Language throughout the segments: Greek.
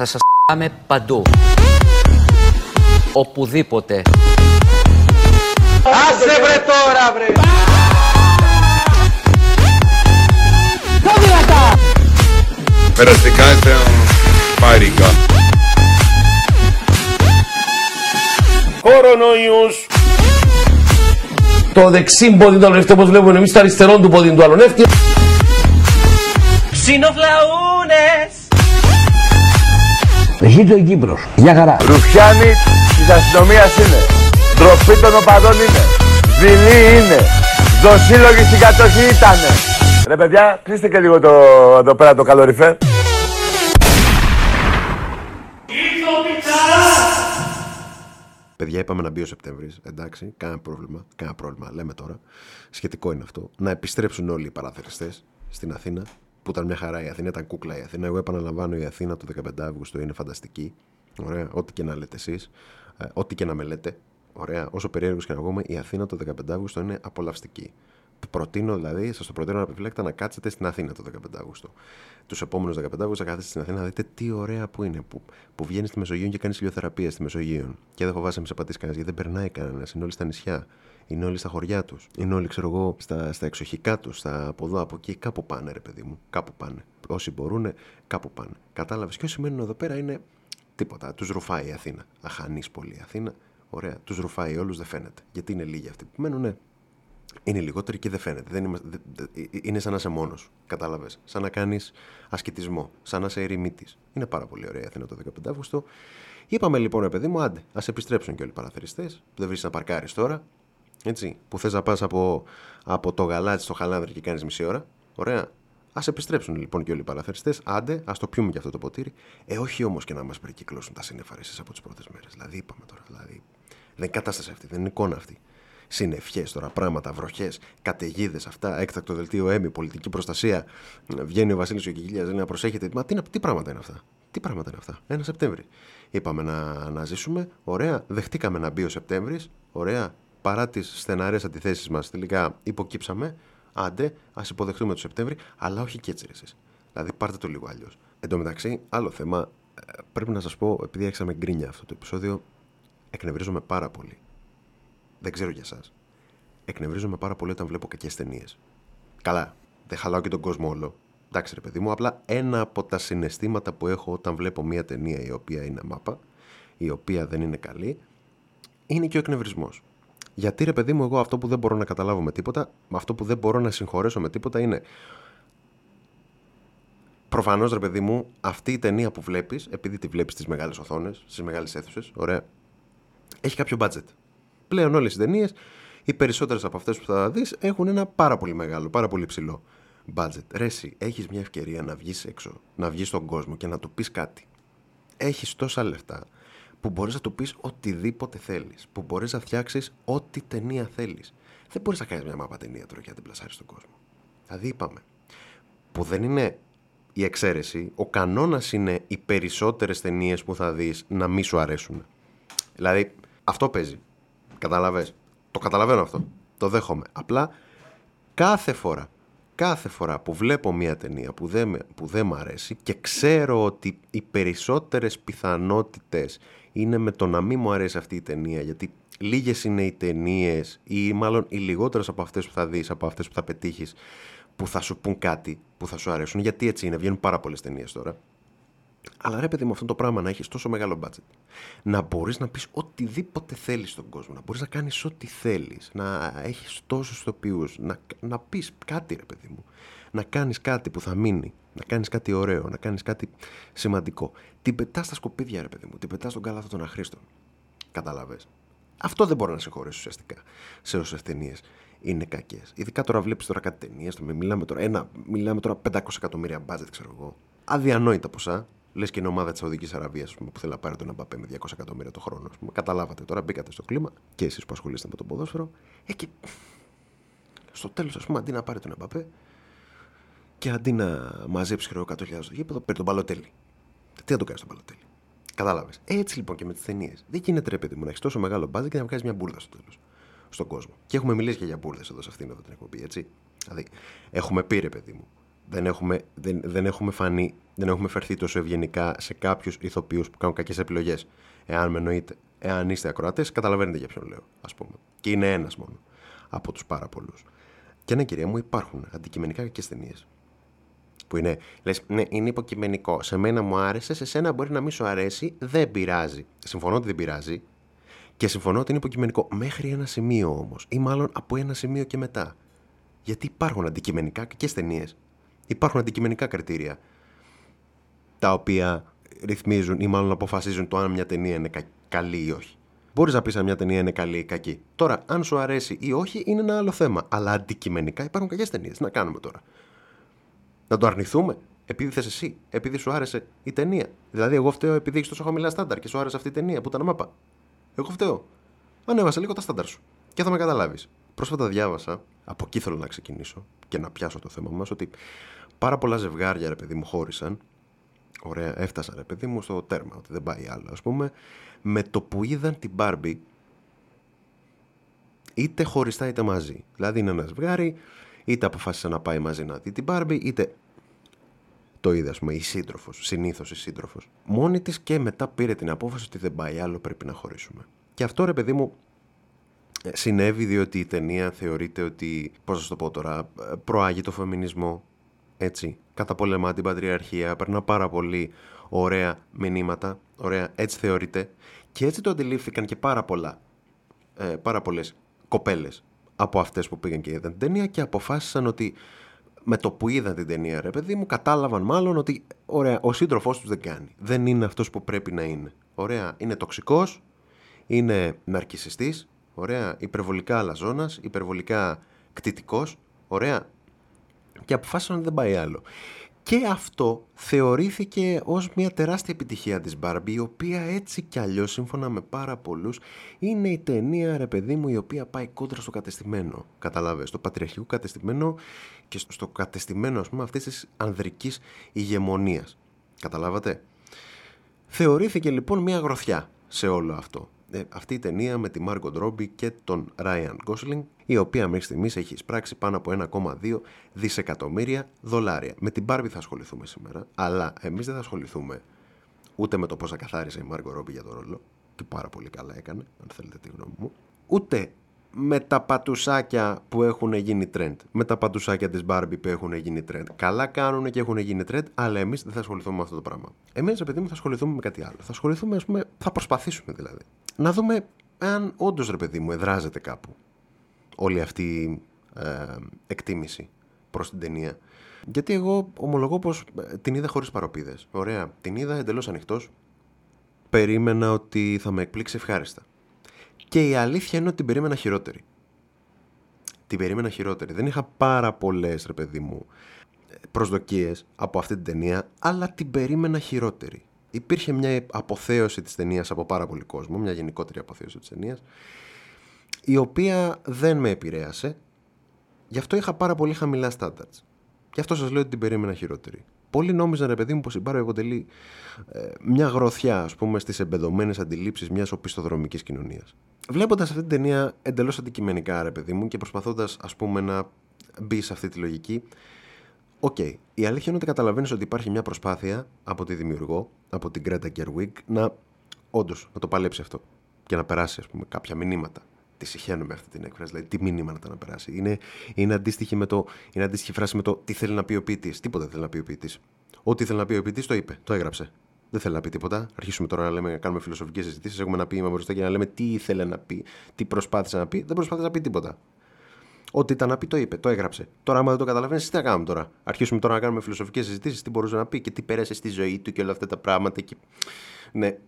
Θα σας πάμε παντού. Οπουδήποτε. Άσε βρε τώρα βρε! Περαστικά είστε πάρικα. Κορονοϊούς! Το δεξί πόδι του αλωνεύτη όπως βλέπουμε εμείς το αριστερό του πόδι του αλωνεύτη. Ψινοφλαούνες! Ζήτω η Κύπρος. Για χαρά. Ρουφιάνοι της αστυνομίας είναι. Ντροπή των οπαδών είναι. Δειλή είναι. Δοσύλλογοι στην κατοχή ήτανε. Ρε παιδιά, κλείστε και λίγο το, εδώ πέρα το καλοριφέρ. Παιδιά, είπαμε να μπει ο Σεπτέμβρης. Εντάξει, κανένα πρόβλημα. Κανένα πρόβλημα, λέμε τώρα. Σχετικό είναι αυτό. Να επιστρέψουν όλοι οι παραθεριστές στην Αθήνα, που ήταν μια χαρά. Η Αθήνα ήταν κούκλα η Αθήνα. Εγώ επαναλαμβάνω, η Αθήνα το 15 Αύγουστο είναι φανταστική. Ωραία, ό,τι και να λέτε εσείς, ό,τι και να με λέτε. Ωραία, όσο περίεργος και να βγούμε, η Αθήνα το 15 Αύγουστο είναι απολαυστική. Προτείνω δηλαδή, σας το προτείνω επιφυλάκτα να κάτσετε στην Αθήνα το 15 Αύγουστο. Τους επόμενους 15 Αύγουστο να κάθεστε στην Αθήνα να δείτε τι ωραία που είναι. Που, που βγαίνει στη Μεσογείο και κάνεις ηλιοθεραπεία στη Μεσογείο. Και δεν φοβάσαι να σε πατήσει κανένας γιατί δεν περνάει κανένας. Είναι όλοι στα νησιά. Είναι όλοι στα χωριά τους. Είναι όλοι, ξέρω εγώ, στα, στα εξοχικά τους. Στα από εδώ, από εκεί. Κάπου πάνε, ρε παιδί μου. Κάπου πάνε. Όσοι μπορούν, κάπου πάνε. Κατάλαβες. Και όσοι μένουν εδώ πέρα είναι τίποτα. Τους ρουφάει η Αθήνα. Αχανή πολύ η Αθήνα. Ωραία. Τους ρουφάει όλους, δεν φαίνεται. Γιατί είναι λίγοι αυτοί που μένουν, είναι λιγότεροι και δεν φαίνεται. Δεν είμαστε, δε, δε, είναι σαν να είσαι μόνος. Κατάλαβες. Σαν να κάνεις ασκητισμό. Σαν να είσαι ερημίτης. Είναι πάρα πολύ ωραία η Αθήνα το 15 Αύγουστο. Είπαμε λοιπόν, ρε παιδί μου, άντε, ας επιστρέψουν και όλοι οι παραθεριστές. Δεν βρεις να παρκάρεις τώρα. Έτσι. Που θες να πας από, από το γαλάτσι στο χαλάνδρι και κάνεις μισή ώρα. Ωραία. Α επιστρέψουν λοιπόν και όλοι οι παραθεριστές. Άντε, ας το πιούμε και αυτό το ποτήρι. Ε, όχι όμως και να μας περικυκλώσουν τα σύννεφα από τις πρώτες μέρες. Δηλαδή, είπαμε τώρα. Δηλαδή, δεν είναι κατάσταση αυτή, δεν είναι εικόνα αυτή συννεφιές τώρα, πράγματα, βροχές, καταιγίδες, αυτά, έκτακτο δελτίο έμι, πολιτική προστασία. Βγαίνει ο Βασίλης ο Κικίλιας, λέει να προσέχετε. Μα τι, τι πράγματα είναι αυτά; Τι πράγματα είναι αυτά; Ένα Σεπτέμβρη. Είπαμε να, να ζήσουμε. Ωραία. Δεχτήκαμε να μπει ο Σεπτέμβρης. Ωραία. Παρά τις στεναρές αντιθέσεις μας, τελικά υποκύψαμε. Άντε, ας υποδεχτούμε το Σεπτέμβρη, αλλά όχι και έτσι εσείς. Δηλαδή, πάρτε το λίγο αλλιώς. Εν τω μεταξύ, άλλο θέμα. Ε, πρέπει να σας πω, επειδή έξαμε γκρίνια αυτό το επεισόδιο, εκνευρίζομαι πάρα πολύ. Δεν ξέρω για εσάς. Εκνευρίζομαι πάρα πολύ όταν βλέπω κακές ταινίες. Καλά, δεν χαλάω και τον κόσμο όλο. Εντάξει, ρε παιδί μου, απλά ένα από τα συναισθήματα που έχω όταν βλέπω μια ταινία η οποία είναι μάπα, η οποία δεν είναι καλή, είναι και ο εκνευρισμός. Γιατί ρε παιδί μου, εγώ αυτό που δεν μπορώ να καταλάβω με τίποτα, αυτό που δεν μπορώ να συγχωρέσω με τίποτα είναι. Προφανώς, ρε παιδί μου, αυτή η ταινία που βλέπεις, επειδή τη βλέπεις στις μεγάλες οθόνες, στις μεγάλες αίθουσες, ωραία, έχει κάποιο budget πλέον όλες οι ταινίες, οι περισσότερες από αυτές που θα δεις, έχουν ένα πάρα πολύ μεγάλο, πάρα πολύ ψηλό budget. Ρε, εσύ, έχεις μια ευκαιρία να βγεις έξω, να βγεις στον κόσμο και να του πεις κάτι. Έχεις τόσα λεφτά που μπορείς να του πεις οτιδήποτε θέλεις, που μπορείς να φτιάξεις ό,τι ταινία θέλεις. Δεν μπορείς να κάνεις μια μάπα ταινία τώρα και να την πλασάρεις στον κόσμο. Δηλαδή, είπαμε, που δεν είναι η εξαίρεση, ο κανόνας είναι οι περισσότερες ταινίες που θα δεις να μη σου αρέσουν. Δηλαδή, αυτό παίζει. Καταλαβέ. Το καταλαβαίνω αυτό. Το δέχομαι. Απλά κάθε φορά, κάθε φορά που βλέπω μια ταινία που δεν, που δεν μ' αρέσει και ξέρω ότι οι περισσότερες πιθανότητες είναι με το να μην μου αρέσει αυτή η ταινία γιατί λίγες είναι οι ταινίες ή μάλλον οι λιγότερες από αυτές που θα δεις, από αυτές που θα πετύχεις που θα σου πούν κάτι που θα σου αρέσουν. Γιατί έτσι είναι, βγαίνουν πάρα πολλές ταινίες τώρα. Αλλά ρε παιδί μου, αυτό το πράγμα να έχεις τόσο μεγάλο budget. Να μπορείς να πεις οτιδήποτε θέλεις στον κόσμο. Να μπορείς να κάνεις ό,τι θέλεις. Να έχεις τόσους τοπίους. Να, να πεις κάτι, ρε παιδί μου. Να κάνεις κάτι που θα μείνει. Να κάνεις κάτι ωραίο. Να κάνεις κάτι σημαντικό. Την πετάς στα σκουπίδια, ρε παιδί μου. Την πετάς στον κάλαθο των αχρήστων. Κατάλαβε. Αυτό δεν μπορώ να συγχωρήσω ουσιαστικά σε όσες ταινίες είναι κακές. Ειδικά τώρα βλέπεις τώρα κάτι ταινίες. Μιλάμε τώρα, ένα, μιλάμε τώρα 500 εκατομμύρια budget, ξέρω εγώ. Αδιανόητα ποσά. Λες και είναι ομάδα της Σαουδικής Αραβίας που θέλει να πάρει τον Εμπαπέ με 200 εκατομμύρια το χρόνο. Καταλάβατε τώρα, μπήκατε στο κλίμα και εσείς που ασχολείστε με το ποδόσφαιρο. Ε, και στο τέλος, ας πούμε, αντί να πάρει τον Εμπαπέ και αντί να μαζέψει χρέο 100.000 στο γήπεδο, παίρνει τον Παλωτέλη. Τι να το κάνεις τον Παλωτέλη. Κατάλαβες. Έτσι λοιπόν και με τις ταινίες. Δεν γίνεται ρε παιδί μου να έχεις τόσο μεγάλο μπάζι και να βγάζεις μια μπουρδα στο τέλος στον κόσμο. Και έχουμε μιλήσει και για μπουρδε εδώ σε αυτήν εδώ την εκπομπή, έτσι. Δηλαδή, έχουμε πει ρε παιδί μου. Δεν έχουμε, δεν, δεν έχουμε φανεί, δεν έχουμε φερθεί τόσο ευγενικά σε κάποιους ηθοποιούς που κάνουν κακές επιλογές. Εάν με εννοείτε, εάν είστε ακροατές, καταλαβαίνετε για ποιον λέω, ας πούμε. Και είναι ένας μόνο από τους πάρα πολλούς. Και ναι, κυρία μου, υπάρχουν αντικειμενικά κακέ ταινίες. Που είναι, λες, ναι, είναι υποκειμενικό. Σε μένα μου άρεσε, σε σένα μπορεί να μην σου αρέσει, δεν πειράζει. Συμφωνώ ότι δεν πειράζει. Και συμφωνώ ότι είναι υποκειμενικό. Μέχρι ένα σημείο όμως. Ή μάλλον από ένα σημείο και μετά. Γιατί υπάρχουν αντικειμενικά κακές ταινίες. Υπάρχουν αντικειμενικά κριτήρια. Τα οποία ρυθμίζουν ή μάλλον αποφασίζουν το αν μια ταινία είναι κα- καλή ή όχι. Μπορείς να πεις αν μια ταινία είναι καλή ή κακή. Τώρα, αν σου αρέσει ή όχι, είναι ένα άλλο θέμα. Αλλά αντικειμενικά υπάρχουν κακές ταινίες. Τι να κάνουμε τώρα. Να το αρνηθούμε. Επειδή θες εσύ, επειδή σου άρεσε η ταινία. Δηλαδή, εγώ φταίω επειδή έχεις τόσο χαμηλά στάνταρ και σου άρεσε αυτή η ταινία που ήταν μάπα. Εγώ φταίω. Ανέβασε λίγο τα στάνταρ σου και θα με καταλάβεις. Πρόσφατα διάβασα, από εκεί θέλω να ξεκινήσω και να πιάσω το θέμα μας, ότι πάρα πολλά ζευγάρια, ρε παιδί μου, χώρισαν. Ωραία, έφτασαν, ρε παιδί μου, στο τέρμα, ότι δεν πάει άλλο, ας πούμε, με το που είδαν την Barbie είτε χωριστά είτε μαζί. Δηλαδή είναι ένα ζευγάρι, είτε αποφάσισε να πάει μαζί να δει την Barbie, είτε το είδε, ας πούμε, η σύντροφος, συνήθως η σύντροφος. Μόνη της και μετά πήρε την απόφαση ότι δεν πάει άλλο, πρέπει να χωρίσουμε. Και αυτό ρε παιδί μου ε, συνέβη διότι η ταινία θεωρείται ότι, πώς να σου το πω τώρα, ε, προάγει το φεμινισμό. Έτσι. Καταπολεμά την πατριαρχία, περνά πάρα πολύ ωραία μηνύματα. Ωραία, έτσι θεωρείται. Και έτσι το αντιλήφθηκαν και πάρα πολλά. Ε, πάρα πολλές κοπέλες από αυτές που πήγαν και είδαν την ταινία και αποφάσισαν ότι με το που είδαν την ταινία, ρε παιδί μου, κατάλαβαν μάλλον ότι ωραία, ο σύντροφός τους δεν κάνει. Δεν είναι αυτός που πρέπει να είναι. Ωραία, είναι τοξικός, είναι ναρκισιστής, ωραία, υπερβολικά αλαζόνας, υπερβολικά κτητικός, ωραία, και αποφάσισαν ότι δεν πάει άλλο. Και αυτό θεωρήθηκε ως μια τεράστια επιτυχία της Barbie, η οποία έτσι κι αλλιώς, σύμφωνα με πάρα πολλούς, είναι η ταινία, ρε παιδί μου, η οποία πάει κόντρα στο κατεστημένο. Καταλάβες, στο πατριαρχικό κατεστημένο και στο κατεστημένο, ας πούμε, αυτής της ανδρικής ηγεμονίας. Καταλάβατε; Θεωρήθηκε λοιπόν μια γροθιά σε όλο αυτό. Ε, αυτή η ταινία με τη Margot Robbie και τον Ryan Gosling, η οποία μέχρι στιγμής έχει εισπράξει πάνω από 1,2 δισεκατομμύρια δολάρια. Με την Barbie θα ασχοληθούμε σήμερα, αλλά εμείς δεν θα ασχοληθούμε ούτε με το πώς καθάρισε η Margot Robbie για το ρόλο, και πάρα πολύ καλά έκανε, αν θέλετε τη γνώμη μου, ούτε με τα πατουσάκια που έχουν γίνει trend. Με τα πατουσάκια της Barbie που έχουν γίνει trend. Καλά κάνουν και έχουν γίνει trend, αλλά εμείς δεν θα ασχοληθούμε με αυτό το πράγμα. Εμείς, επειδή μου, θα ασχοληθούμε με κάτι άλλο. Θα ασχοληθούμε, ας πούμε, θα προσπαθήσουμε δηλαδή. Να δούμε αν όντως ρε παιδί μου εδράζεται κάπου όλη αυτή η ε, εκτίμηση προς την ταινία. Γιατί εγώ ομολογώ πως ε, την είδα χωρίς παροπίδες. Ωραία, την είδα εντελώς ανοιχτός. Περίμενα ότι θα με εκπλήξει ευχάριστα. Και η αλήθεια είναι ότι την περίμενα χειρότερη. Την περίμενα χειρότερη. Δεν είχα πάρα πολλές, ρε παιδί μου, προσδοκίες από αυτή την ταινία, αλλά την περίμενα χειρότερη. Υπήρχε μια αποθέωση της ταινίας από πάρα πολύ κόσμο, μια γενικότερη αποθέωση της ταινίας, η οποία δεν με επηρέασε. Γι' αυτό είχα πάρα πολύ χαμηλά standards. Γι' αυτό σας λέω ότι την περίμενα χειρότερη. Πολλοί νόμιζαν, ρε παιδί μου, πως η Barbie αποτελεί ε, μια γροθιά, ας πούμε, στις εμπεδομένε αντιλήψεις μιας οπισθοδρομικής κοινωνίας. Βλέποντας αυτή την ταινία εντελώς αντικειμενικά, ρε παιδί μου, και προσπαθώντας, ας πούμε, να μπει σε αυτή τη λογική, OK. Okay. Η αλήθεια είναι ότι καταλαβαίνεις ότι υπάρχει μια προσπάθεια από τη δημιουργό, από την Greta Gerwig, να όντως να το παλέψει αυτό και να περάσει, ας πούμε, κάποια μηνύματα. Τη συχαίνω αυτή την έκφραση, δηλαδή τι μηνύματα να περάσει. Είναι, είναι, αντίστοιχη με το, είναι αντίστοιχη φράση με το τι θέλει να πει ο ποιητής. Τίποτα δεν θέλει να πει ο ποιητής. Ό,τι θέλει να πει ο ποιητής το είπε, το έγραψε. Δεν θέλει να πει τίποτα. Αρχίσουμε τώρα να λέμε, να κάνουμε φιλοσοφικές συζητήσεις. Έχουμε ένα ποίημα μπροστά και να λέμε τι ήθελε να πει, τι προσπάθησε να πει. Δεν προσπάθησε να πει τίποτα. Ό,τι ήταν να πει, το είπε, το έγραψε. Τώρα, άμα δεν το καταλαβαίνεις, τι θα κάνουμε τώρα; Αρχίσουμε τώρα να κάνουμε φιλοσοφικές συζητήσεις, τι μπορούσε να πει και τι πέρασε στη ζωή του και όλα αυτά τα πράγματα. Και... Ναι,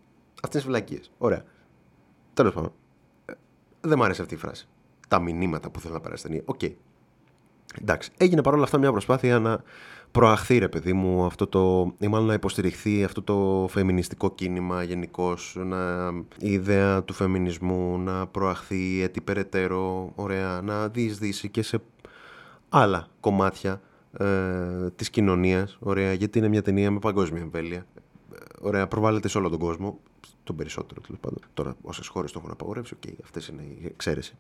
αυτές τις βλακείες. Ωραία. Τέλος πάντων. Ε, δεν μου άρεσε αυτή η φράση. Τα μηνύματα που θέλει να περάσει η ταινία. OK. Okay. Εντάξει. Έγινε παρόλα αυτά μια προσπάθεια να προαχθεί, ρε παιδί μου, αυτό το, ή μάλλον να υποστηριχθεί αυτό το φεμινιστικό κίνημα γενικώς, η ιδέα του φεμινισμού να προαχθεί έτσι περαιτέρω, ωραία, να διεισδύσει και σε άλλα κομμάτια ε, της κοινωνίας, ωραία, γιατί είναι μια ταινία με παγκόσμια εμβέλεια. Ωραία, προβάλλεται σε όλο τον κόσμο, τον περισσότερο τέλος πάντων. Τώρα, όσες χώρες το έχουν απαγορεύσει, OK, okay, αυτές είναι η εξαίρεση.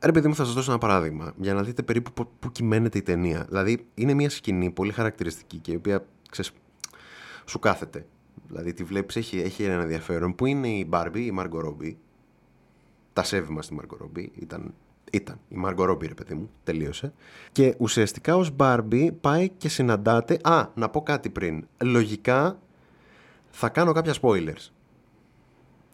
Ρε παιδί μου, θα σας δώσω ένα παράδειγμα για να δείτε περίπου πού- πού κυμαίνεται η ταινία. Δηλαδή, είναι μια σκηνή πολύ χαρακτηριστική και η οποία ξέρεις, σου κάθεται. Δηλαδή, τη βλέπεις, έχει, έχει ένα ενδιαφέρον. Που είναι η Μπάρμπι, η Μάργκο Ρόμπι; Τα σέβη μας στη Μάργκο Ρόμπι. Ήταν, ήταν η Μάργκο Ρόμπι, ρε παιδί μου. Τελείωσε. Και ουσιαστικά ως Μπάρμπι πάει και συναντάται. Α, να πω κάτι πριν. Λογικά θα κάνω κάποια spoilers.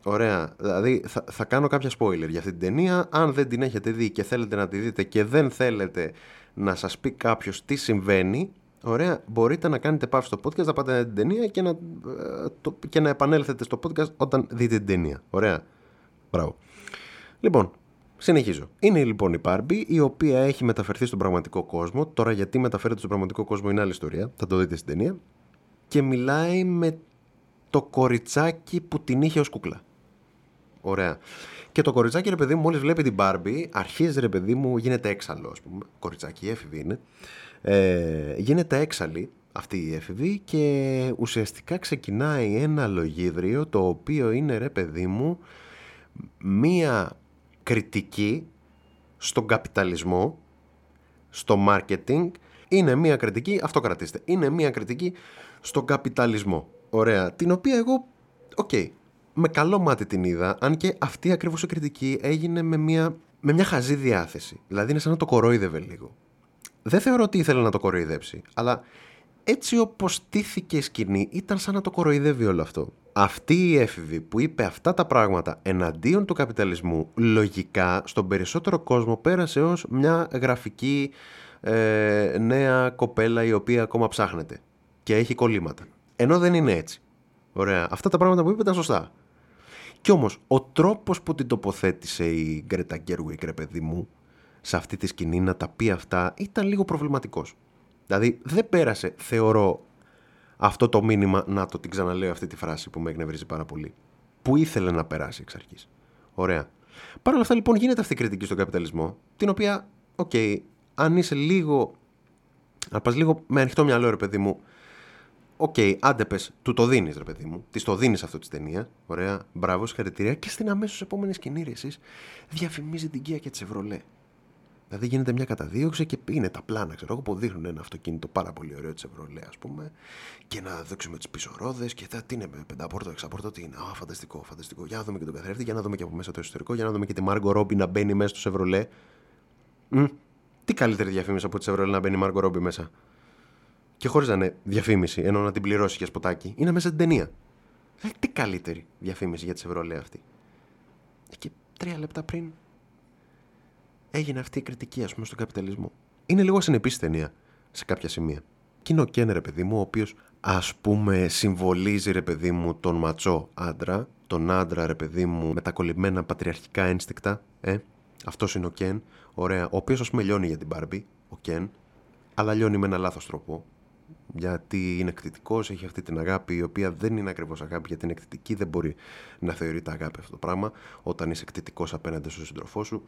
Ωραία. Δηλαδή θα, θα κάνω κάποια spoiler για αυτή την ταινία. Αν δεν την έχετε δει και θέλετε να τη δείτε και δεν θέλετε να σας πει κάποιος τι συμβαίνει, ωραία, μπορείτε να κάνετε παύση στο podcast, να πάτε να δείτε την ταινία και να, ε, το, και να επανέλθετε στο podcast όταν δείτε την ταινία. Ωραία. Μπράβο. Λοιπόν, συνεχίζω. Είναι λοιπόν η Barbie η οποία έχει μεταφερθεί στον πραγματικό κόσμο. Τώρα γιατί μεταφέρεται στον πραγματικό κόσμο είναι άλλη ιστορία. Θα το δείτε στην ταινία. Και μιλάει με το κοριτσάκι που την είχε ως κούκλα. Ωραία. Και το κοριτσάκι, ρε παιδί μου, μόλις βλέπει την Barbie, αρχίζει ρε παιδί μου, γίνεται έξαλλο, ας πούμε. Κοριτσάκι, έφηβη είναι. Ε, γίνεται έξαλλη αυτή η έφηβη και ουσιαστικά ξεκινάει ένα λογίδριο το οποίο είναι ρε παιδί μου μία κριτική στον καπιταλισμό, στο marketing, είναι μία κριτική, αυτό κρατήστε, είναι μία κριτική στον καπιταλισμό. Ωραία, την οποία εγώ, οκ, με καλό μάτι την είδα, αν και αυτή ακριβώς η κριτική έγινε με μια, με μια χαζή διάθεση. Δηλαδή είναι σαν να το κορόιδευε λίγο. Δεν θεωρώ ότι ήθελε να το κοροϊδέψει, αλλά έτσι όπως στήθηκε η σκηνή ήταν σαν να το κοροϊδεύει όλο αυτό. Αυτή η έφηβη που είπε αυτά τα πράγματα εναντίον του καπιταλισμού λογικά στον περισσότερο κόσμο πέρασε ως μια γραφική ε, νέα κοπέλα η οποία ακόμα ψάχνεται και έχει κολλήματα. Ενώ δεν είναι έτσι. Ωραία. Αυτά τα πράγματα που είπε ήταν σωστά. Κι όμως ο τρόπος που την τοποθέτησε η Γκρέτα Γκέρουικ ρε παιδί μου σε αυτή τη σκηνή να τα πει αυτά ήταν λίγο προβληματικός. Δηλαδή δεν πέρασε, θεωρώ, αυτό το μήνυμα, να το την ξαναλέω αυτή τη φράση που με εκνευρίζει πάρα πολύ, που ήθελε να περάσει εξ αρχής. Ωραία. Παρ' όλα αυτά λοιπόν γίνεται αυτή η κριτική στον καπιταλισμό, την οποία, οκ, αν είσαι λίγο, αν πας λίγο με ανοιχτό μυαλό ρε παιδί μου, OK, okay, άντε πες, του το δίνεις, ρε παιδί μου. Της το δίνεις αυτό της ταινίας. Ωραία, μπράβο, συγχαρητήρια. Και στην αμέσως επόμενη σκηνή, ρε, εσείς, διαφημίζει την Kia και τη Chevrolet. Δηλαδή γίνεται μια καταδίωξη και είναι τα πλάνα, ξέρω εγώ, που δείχνουν ένα αυτοκίνητο πάρα πολύ ωραίο της Chevrolet, ας πούμε, και να δείξουμε τις πίσω ρόδε και θα, τι είναι, με πενταπόρτο, εξαπόρτο, τι είναι. Α, φανταστικό, φανταστικό. Για να δούμε και τον καθρέφτη, για να δούμε και από μέσα το εσωτερικό, για να δούμε και τη Margot Robbie να μπαίνει μέσα στο Chevrolet. Μ, τι καλύτερη διαφήμιση από τη Chevrolet να μπαίνει η Margot Robbie μέσα. Και χωρίς να είναι διαφήμιση, ενώ να την πληρώσει για σποτάκι, είναι μέσα στην ταινία. Ε, τι καλύτερη διαφήμιση για τη Chevrolet αυτή. Ε, Και τρία λεπτά πριν έγινε αυτή η κριτική, ας πούμε, στον καπιταλισμό. Είναι λίγο ασυνεπή η ταινία σε κάποια σημεία. Και είναι ο Κέν, ρε παιδί μου, ο οποίος ας πούμε συμβολίζει, ρε παιδί μου, τον ματσό άντρα, τον άντρα, ρε παιδί μου, με τα κολλημένα πατριαρχικά ένστικτα. Ε, αυτός είναι ο Κέν. Ωραία. Ο οποίος, ας πούμε, λιώνει για την Μπάρμπι, ο Κέν, αλλά λιώνει με ένα λάθος τρόπο. Γιατί είναι εκτιτικό, έχει αυτή την αγάπη η οποία δεν είναι ακριβώς αγάπη, γιατί είναι εκτιτική, δεν μπορεί να θεωρείται αγάπη αυτό το πράγμα. Όταν είσαι κτητικός απέναντι στον σύντροφό σου,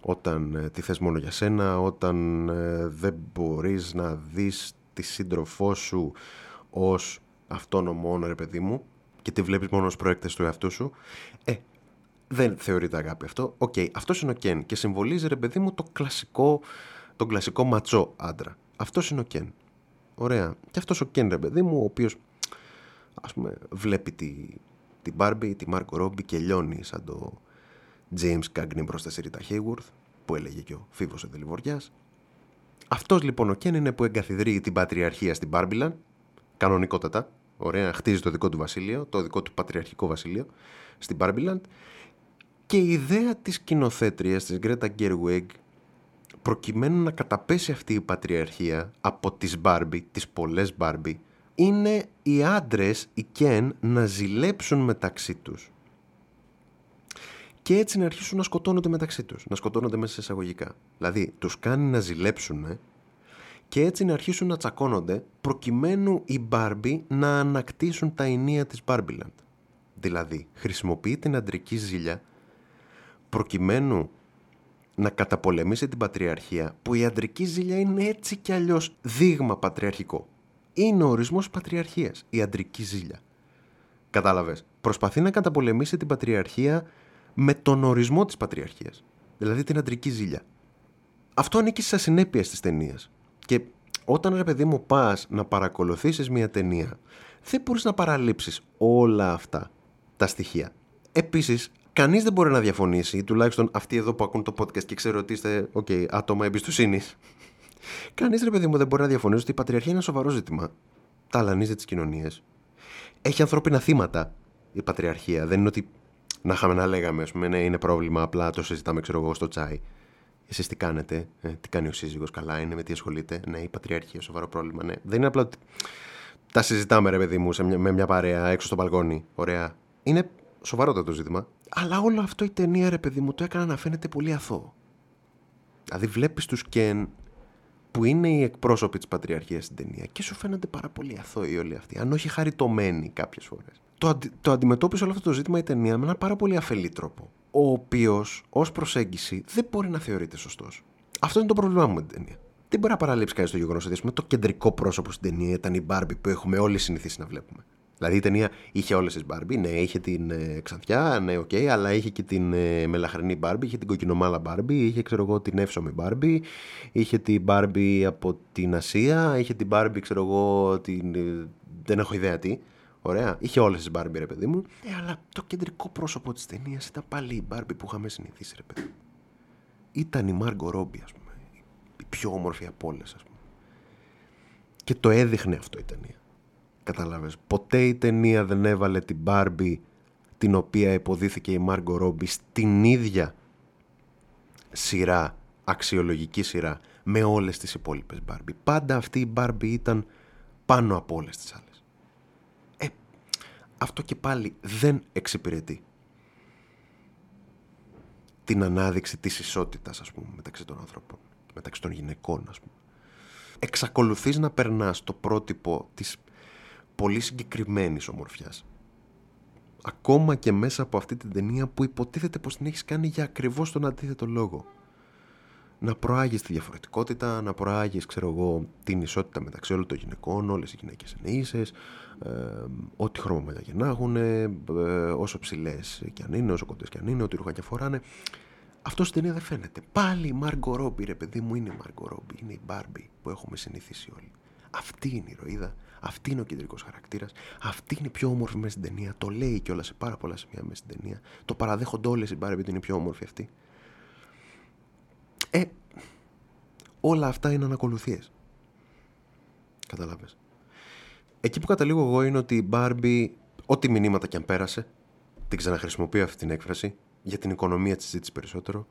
όταν ε, τη θες μόνο για σένα, όταν ε, δεν μπορείς να δεις τη σύντροφό σου ως αυτόνομο ον, ρε παιδί μου, και τη βλέπεις μόνο ως προέκταση του εαυτού σου, ε, δεν θεωρείται αγάπη αυτό. Οκ, αυτός είναι ο Κεν και συμβολίζει, ρε παιδί μου, το κλασικό, τον κλασικό ματσό άντρα. Αυτός είναι ο Κεν. Ωραία. Και αυτός ο Κεν, ρε παιδί μου, ο οποίος, ας πούμε, βλέπει τη, την Barbie, τη Marco Robbie και λιώνει σαν το James Cagney μπροστά στη Rita Hayworth, που έλεγε και ο Φίβος Εδελιβοριάς. Αυτός λοιπόν ο Κεν είναι που εγκαθιδρύει την πατριαρχία στην Μπάρμπιλαν, κανονικότατα, ωραία, χτίζει το δικό του βασίλειο, το δικό του πατριαρχικό βασίλειο, στην Μπάρμπιλαντ. Και η ιδέα της σκηνοθέτριας της Γκρέτα Gerwig προκειμένου να καταπέσει αυτή η πατριαρχία από τις Μπάρμπι, τις πολλές Μπάρμπι, είναι οι άντρες, οι Κεν, να ζηλέψουν μεταξύ τους. Και έτσι να αρχίσουν να σκοτώνονται μεταξύ τους, να σκοτώνονται μέσα σε εισαγωγικά. Δηλαδή, τους κάνει να ζηλέψουν και έτσι να αρχίσουν να τσακώνονται προκειμένου οι Μπάρμπι να ανακτήσουν τα ενία της Μπάρμπιλαντ. Δηλαδή, χρησιμοποιεί την αντρική ζήλια προκειμένου να καταπολεμήσει την πατριαρχία που η αντρική ζήλια είναι έτσι κι αλλιώς δείγμα πατριαρχικό. Είναι ο ορισμός πατριαρχίας, η αντρική ζήλια. Κατάλαβες. Προσπαθεί να καταπολεμήσει την πατριαρχία με τον ορισμό της πατριαρχίας. Δηλαδή την αντρική ζήλια. Αυτό ανήκει στι ασυνέπειε της ταινίας. Και όταν ρε παιδί μου πας να παρακολουθήσεις μια ταινία, δεν μπορείς να παραλείψεις όλα αυτά τα στοιχεία. Επίσης, κανείς δεν μπορεί να διαφωνήσει, τουλάχιστον αυτοί εδώ που ακούν το podcast και ξέρω ότι είστε okay, άτομα εμπιστοσύνης. Κανείς ρε παιδί μου δεν μπορεί να διαφωνήσει ότι η πατριαρχία είναι ένα σοβαρό ζήτημα. Ταλανίζει τις κοινωνίες. Έχει ανθρώπινα θύματα η πατριαρχία. Δεν είναι ότι να είχαμε να λέγαμε, ας πούμε, ναι, είναι πρόβλημα, απλά το συζητάμε, ξέρω εγώ, στο τσάι. Εσείς τι κάνετε, ε, τι κάνει ο σύζυγος, καλά είναι, με τι ασχολείται. Ναι, η πατριαρχία, σοβαρό πρόβλημα. Ναι. Δεν είναι απλά ότι τα συζητάμε, ρε παιδί μου, σε μια, με μια παρέα έξω στο μπαλκόνι. Ωραία. Είναι σοβαρότατο ζήτημα. Αλλά όλο αυτό η ταινία, ρε παιδί μου, το έκανα να φαίνεται πολύ αθώο. Δηλαδή, βλέπεις τους Κεν που είναι οι εκπρόσωποι της πατριαρχίας στην ταινία και σου φαίνονται πάρα πολύ αθώοι όλοι αυτοί, αν όχι χαριτωμένοι κάποιες φορές. Το, αντι, το αντιμετώπισε όλο αυτό το ζήτημα η ταινία με ένα πάρα πολύ αφελή τρόπο, ο οποίος ως προσέγγιση δεν μπορεί να θεωρείται σωστός. Αυτό είναι το πρόβλημά μου με την ταινία. Δεν μπορεί να παραλείψει κανείς το γεγονός ότι το κεντρικό πρόσωπο στην ταινία ήταν η Μπάρμπι που έχουμε όλοι συνηθίσει να βλέπουμε. Δηλαδή η ταινία είχε όλες τις Μπάρμπι, ναι, είχε την ε, Ξανθιά, ναι, OK, okay, αλλά είχε και την ε, μελαχρινή Μπάρμπι, είχε την κοκκινομάλλα Μπάρμπι, είχε ξέρω εγώ την εύσωμη Μπάρμπι, είχε την Μπάρμπι από την Ασία, είχε την Μπάρμπι, ξέρω εγώ, την. Ε, δεν έχω ιδέα τι. Ωραία. Είχε όλες τις Μπάρμπι, ρε παιδί μου. Ε, αλλά το κεντρικό πρόσωπο της ταινίας ήταν πάλι η Μπάρμπι που είχαμε συνηθίσει, ρε παιδί μου. Ήταν η Μάργκο Ρόμπι, ας πούμε. Η πιο όμορφη από όλες, ας πούμε. Και το έδειχνε αυτό η ταινία. Κατάλαβες. Ποτέ η ταινία δεν έβαλε την Μπάρμπι την οποία υποδίθηκε η Μάργκο Ρόμπι στην ίδια σειρά, αξιολογική σειρά, με όλες τις υπόλοιπες Μπάρμπι. Πάντα αυτή η Μπάρμπι ήταν πάνω από όλες τις άλλες. Ε, αυτό και πάλι δεν εξυπηρετεί την ανάδειξη της ισότητας, ας πούμε, μεταξύ των ανθρώπων, μεταξύ των γυναικών, ας πούμε. Εξακολουθείς να περνάς το πρότυπο της πολύ συγκεκριμένης ομορφιάς. Ακόμα και μέσα από αυτή την ταινία που υποτίθεται πως την έχεις κάνει για ακριβώς τον αντίθετο λόγο. Να προάγεις τη διαφορετικότητα, να προάγεις, ξέρω εγώ, την ισότητα μεταξύ όλων των γυναικών, όλες οι γυναίκες είναι ίσες, ε, ό,τι χρώμα μαλλιά και να έχουν, ε, όσο ψηλές και αν είναι, όσο κοντές και αν είναι, ό,τι ρούχα και φοράνε. Αυτό στην ταινία δεν φαίνεται. Πάλι η Μάργκο Ρόμπι, ρε παιδί μου, είναι η Μάργκο Ρόμπι, είναι η Μπάρμπι που έχουμε συνηθίσει όλοι. Αυτή είναι η ηρωίδα αυτή είναι ο κεντρικός χαρακτήρας. Αυτή είναι η πιο όμορφη μέσα στην ταινία. Το λέει κιόλας σε πάρα πολλά σημεία μέσα στην ταινία. Το παραδέχονται όλες οι μπάρε ότι είναι η πιο όμορφη αυτή. Ε, όλα αυτά είναι ανακολουθίες. Κατάλαβε. Εκεί που καταλήγω εγώ είναι ότι η Μπάρμπι, ό,τι μηνύματα κι αν πέρασε, την ξαναχρησιμοποιώ αυτή την έκφραση, για την οικονομία της συζήτησης περισσότερο,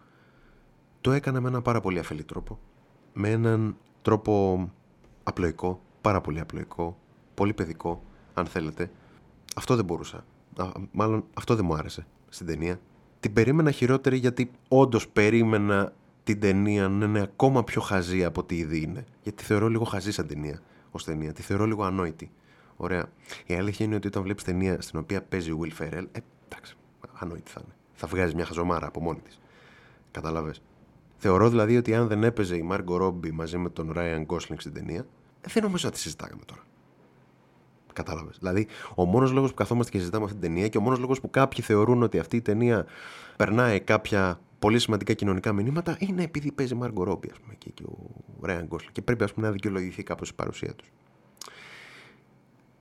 το έκανα με έναν πάρα πολύ αφελή τρόπο. Με έναν τρόπο απλοϊκό, πάρα πολύ απλοϊκό, πολύ παιδικό, αν θέλετε. Αυτό δεν μπορούσα. μάλλον αυτό δεν μου άρεσε στην ταινία. Την περίμενα χειρότερη γιατί όντως περίμενα την ταινία να είναι ακόμα πιο χαζή από ό,τι ήδη είναι. Γιατί τη θεωρώ λίγο χαζή σαν ταινία ως ταινία. Τη θεωρώ λίγο ανόητη. Ωραία. Η αλήθεια είναι ότι όταν βλέπεις ταινία στην οποία παίζει ο Will Ferrell, ε, εντάξει, ανόητη θα είναι. Θα βγάζει μια χαζομάρα από μόνη της. Καταλαβέ. Θεωρώ δηλαδή ότι αν δεν έπαιζε η Margot Robbie μαζί με τον Ryan Gosling στην ταινία, δεν νομίζω να τη συζητάγαμε τώρα. Κατάλαβες. Δηλαδή, ο μόνος λόγος που καθόμαστε και συζητάμε αυτή την ταινία και ο μόνος λόγος που κάποιοι θεωρούν ότι αυτή η ταινία περνάει κάποια πολύ σημαντικά κοινωνικά μηνύματα είναι επειδή παίζει Μάργκο Ρόμπι, ας πούμε, και, και ο Ρέαν Γκόσλι. Και πρέπει, ας πούμε, να δικαιολογηθεί κάπως η παρουσία τους.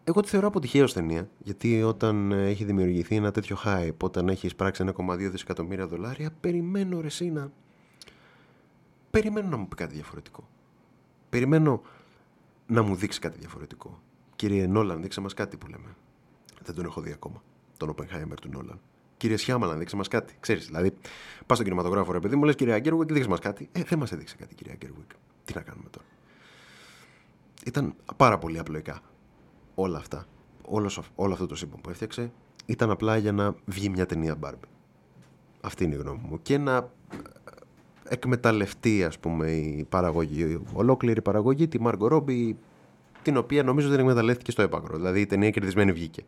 Εγώ τη θεωρώ αποτυχία ω ταινία, γιατί όταν έχει δημιουργηθεί ένα τέτοιο hype, όταν έχει εισπράξει 1,2 δισεκατομμύρια δολάρια, περιμένω ρε εσύ να. Περιμένω να μου πει κάτι διαφορετικό. Περιμένω να μου δείξει κάτι διαφορετικό. Κύριε Νόλαν, δείξε μας κάτι που λέμε. Δεν τον έχω δει ακόμα. Τον Oppenheimer του Νόλαν. Κύριε Σιάμαλαν, δείξε μας κάτι. Ξέρεις, δηλαδή, πας στον κινηματογράφο, ρε παιδί μου, λες κυρία Γκέργουικ, δείξε μας κάτι. Ε, δεν μας έδειξε κάτι, κυρία Γκέργουικ. Τι να κάνουμε τώρα. Ήταν πάρα πολύ απλοϊκά όλα αυτά. Όλος, όλο αυτό το σύμπαν που έφτιαξε ήταν απλά για να βγει μια ταινία Barbie. Αυτή είναι η γνώμη μου. Και να εκμεταλλευτεί ας πούμε η παραγωγή, η ολόκληρη παραγωγή, τη Μάργκο Ρόμπι, την οποία νομίζω δεν εκμεταλλεύτηκε στο έπακρο. Δηλαδή η ταινία κερδισμένη βγήκε.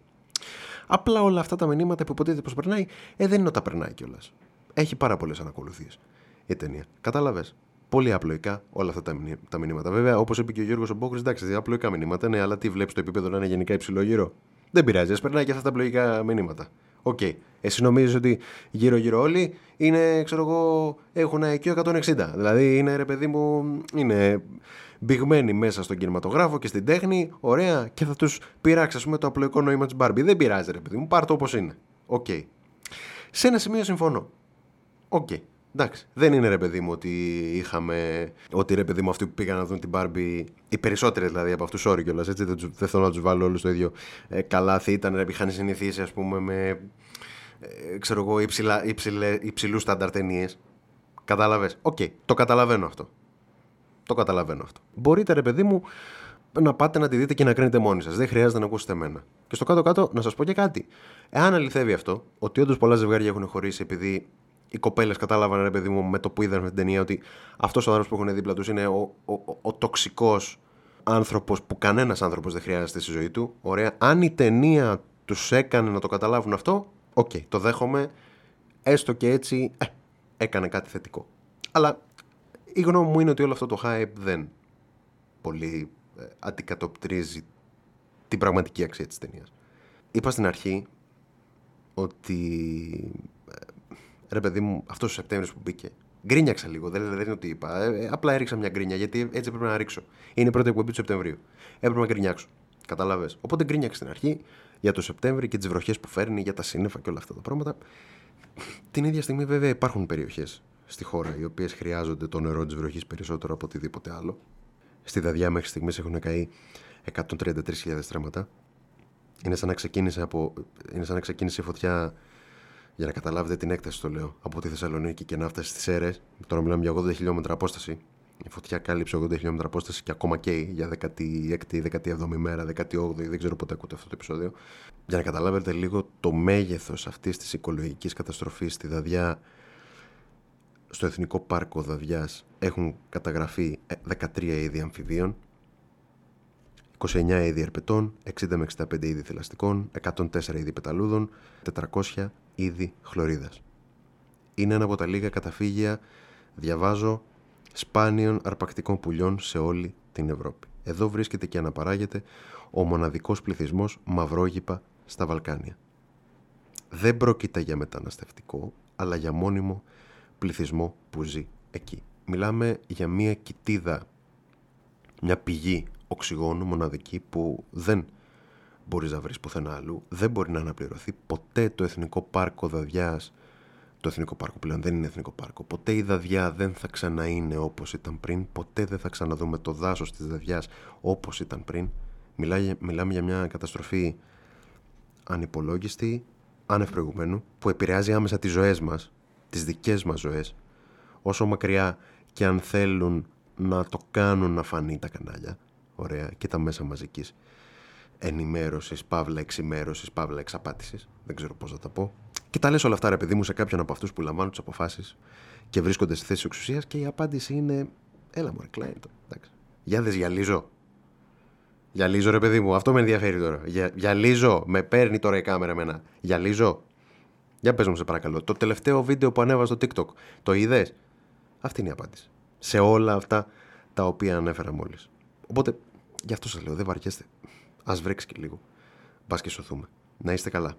Απλά όλα αυτά τα μηνύματα που υποτίθεται πως περνάει, ε, δεν είναι ότι τα περνάει κιόλας. Έχει πάρα πολλές ανακολουθίες η ταινία. Κατάλαβες; Πολύ απλοϊκά όλα αυτά τα μηνύματα. Βέβαια, όπως είπε και ο Γιώργος Ομπόκρης, εντάξει, απλοϊκά μηνύματα, ναι, αλλά τι βλέπεις το επίπεδο να είναι γενικά υψηλό γύρω. Δεν πειράζει, ας περνάει και αυτά τα απλοϊκά μηνύματα. Οκ. Εσύ νομίζεις ότι γύρω-γύρω όλοι είναι, ξέρω εγώ, έχουν IQ 160. Δηλαδή είναι, ρε παιδί μου, είναι μπηγμένοι μέσα στον κινηματογράφο και στην τέχνη, ωραία, και θα τους πειράξει, ας πούμε, το απλοϊκό νόημα της Barbie. Δεν πειράζει, ρε παιδί μου, πάρ' το όπως είναι. Οκ. Σε ένα σημείο συμφωνώ. Οκ. Εντάξει. Δεν είναι ρε παιδί μου ότι είχαμε. Ότι ρε παιδί μου αυτοί που πήγαν να δουν την Barbie. Οι περισσότεροι δηλαδή από αυτούς όροι κιόλας. Έτσι δεν, τους- δεν θέλω να τους βάλω όλους στο ίδιο ε, καλάθι. Ήταν ρε, είχαν συνηθίσει ας πούμε με. Ε, ξέρω εγώ υψηλά, υψηλέ, υψηλούς στάνταρ ταινίες. Κατάλαβες; Οκ. Το καταλαβαίνω αυτό. Το καταλαβαίνω αυτό. Μπορείτε ρε παιδί μου να πάτε να τη δείτε και να κρίνετε μόνοι σας. Δεν χρειάζεται να ακούσετε εμένα. Και στο κάτω-κάτω να σας πω και κάτι. Εάν αληθεύει αυτό, ότι όντως πολλά ζευγάρια έχουν χωρίσει επειδή οι κοπέλες κατάλαβαν, ρε παιδί μου, με το που είδαν την ταινία, ότι αυτός ο άνθρωπος που έχουν δίπλα τους είναι ο, ο, ο, ο τοξικός άνθρωπος που κανένας άνθρωπος δεν χρειάζεται στη ζωή του. Ωραία. Αν η ταινία τους έκανε να το καταλάβουν αυτό, οκ, το δέχομαι. Έστω και έτσι ε, έκανε κάτι θετικό. Αλλά η γνώμη μου είναι ότι όλο αυτό το hype δεν πολύ ε, αντικατοπτρίζει την πραγματική αξία της ταινίας. Είπα στην αρχή ότι ε, ρε παιδί μου, αυτός ο Σεπτέμβριος που μπήκε. Γκρίνιαξα λίγο, δεν, δεν είναι ότι είπα. Ε, ε, απλά έριξα μια γκρίνια γιατί έτσι έπρεπε να ρίξω. Είναι η πρώτη εκπομπή του Σεπτεμβρίου. Έπρεπε να γκρινιάξω. Κατάλαβες. Οπότε γκρίνιαξα στην αρχή για το Σεπτέμβρη και τις βροχές που φέρνει, για τα σύννεφα και όλα αυτά τα πράγματα. Την ίδια στιγμή, βέβαια, υπάρχουν περιοχές στη χώρα οι οποίες χρειάζονται το νερό της βροχής περισσότερο από οτιδήποτε άλλο. Στη Δαδιά μέχρι στιγμής έχουν καεί 133.000 στρέμματα. Είναι σαν να ξεκίνησε, από, είναι σαν να ξεκίνησε η φωτιά για να καταλάβετε την έκταση, το λέω, από τη Θεσσαλονίκη και να φτάσει στις αίρε. Τώρα μιλάμε για 80 χιλιόμετρα απόσταση. Η φωτιά κάλυψε 80 χιλιόμετρα απόσταση και ακόμα καίει για 16η, 17η μέρα, 18η, δεν ξέρω πότε ακούτε αυτό το επεισόδιο. Για να καταλάβετε λίγο το μέγεθος αυτής της οικολογικής καταστροφής στη Δαδιά, στο Εθνικό Πάρκο Δαδιάς έχουν καταγραφεί ε, 13 είδη αμφιβίων, 29 είδη ερπετών, 60 με 65 είδη θηλαστικών, 104 είδη πεταλούδων, 400 είδη χλωρίδας. Είναι ένα από τα λίγα καταφύγια, διαβάζω, σπάνιων αρπακτικών πουλιών σε όλη την Ευρώπη. Εδώ βρίσκεται και αναπαράγεται ο μοναδικός πληθυσμός μαυρόγυπα στα Βαλκάνια. Δεν πρόκειται για μεταναστευτικό, αλλά για μόνιμο πληθυσμό που ζει εκεί. Μιλάμε για μια κοιτίδα, μια πηγή οξυγόνου μοναδική που δεν μπορείς να βρεις πουθενά αλλού, δεν μπορεί να αναπληρωθεί ποτέ το Εθνικό Πάρκο Δαδιάς, το Εθνικό Πάρκο πλέον δεν είναι Εθνικό Πάρκο, ποτέ η Δαδιά δεν θα ξαναείνε όπως ήταν πριν, ποτέ δεν θα ξαναδούμε το δάσος της Δαδιάς όπως ήταν πριν. Μιλάμε, μιλάμε για μια καταστροφή ανυπολόγιστη, άνευ προηγουμένου, που επηρεάζει άμεσα τις ζωές μας, τις δικές μας ζωές, όσο μακριά και αν θέλουν να το κάνουν να φανεί τα κανάλια, ωραία, και τα μέσα μαζικής ενημέρωσης, παύλα εξημέρωσης, παύλα εξαπάτησης, δεν ξέρω πώς θα τα πω. Και τα λες όλα αυτά ρε παιδί μου σε κάποιον από αυτούς που λαμβάνουν τις αποφάσεις και βρίσκονται στη θέση εξουσίας και η απάντηση είναι έλα μωρέ κλάει το, εντάξει. Για δες γυαλίζω. Γυαλίζω ρε παιδί μου, αυτό με ενδιαφέρει τώρα. Για, γυαλίζω, με παίρνει τώρα η κάμερα εμένα. Γυαλίζω. Για πες μου σε παρακαλώ. Το τελευταίο βίντεο που ανέβα στο TikTok, το είδες; Αυτή είναι η απάντηση. Σε όλα αυτά τα οποία ανέφερα μόλις. Οπότε, γι' αυτό σας λέω, δεν βαριέστε. Ας βρέξεις και λίγο. Μπας και σωθούμε. Να είστε καλά.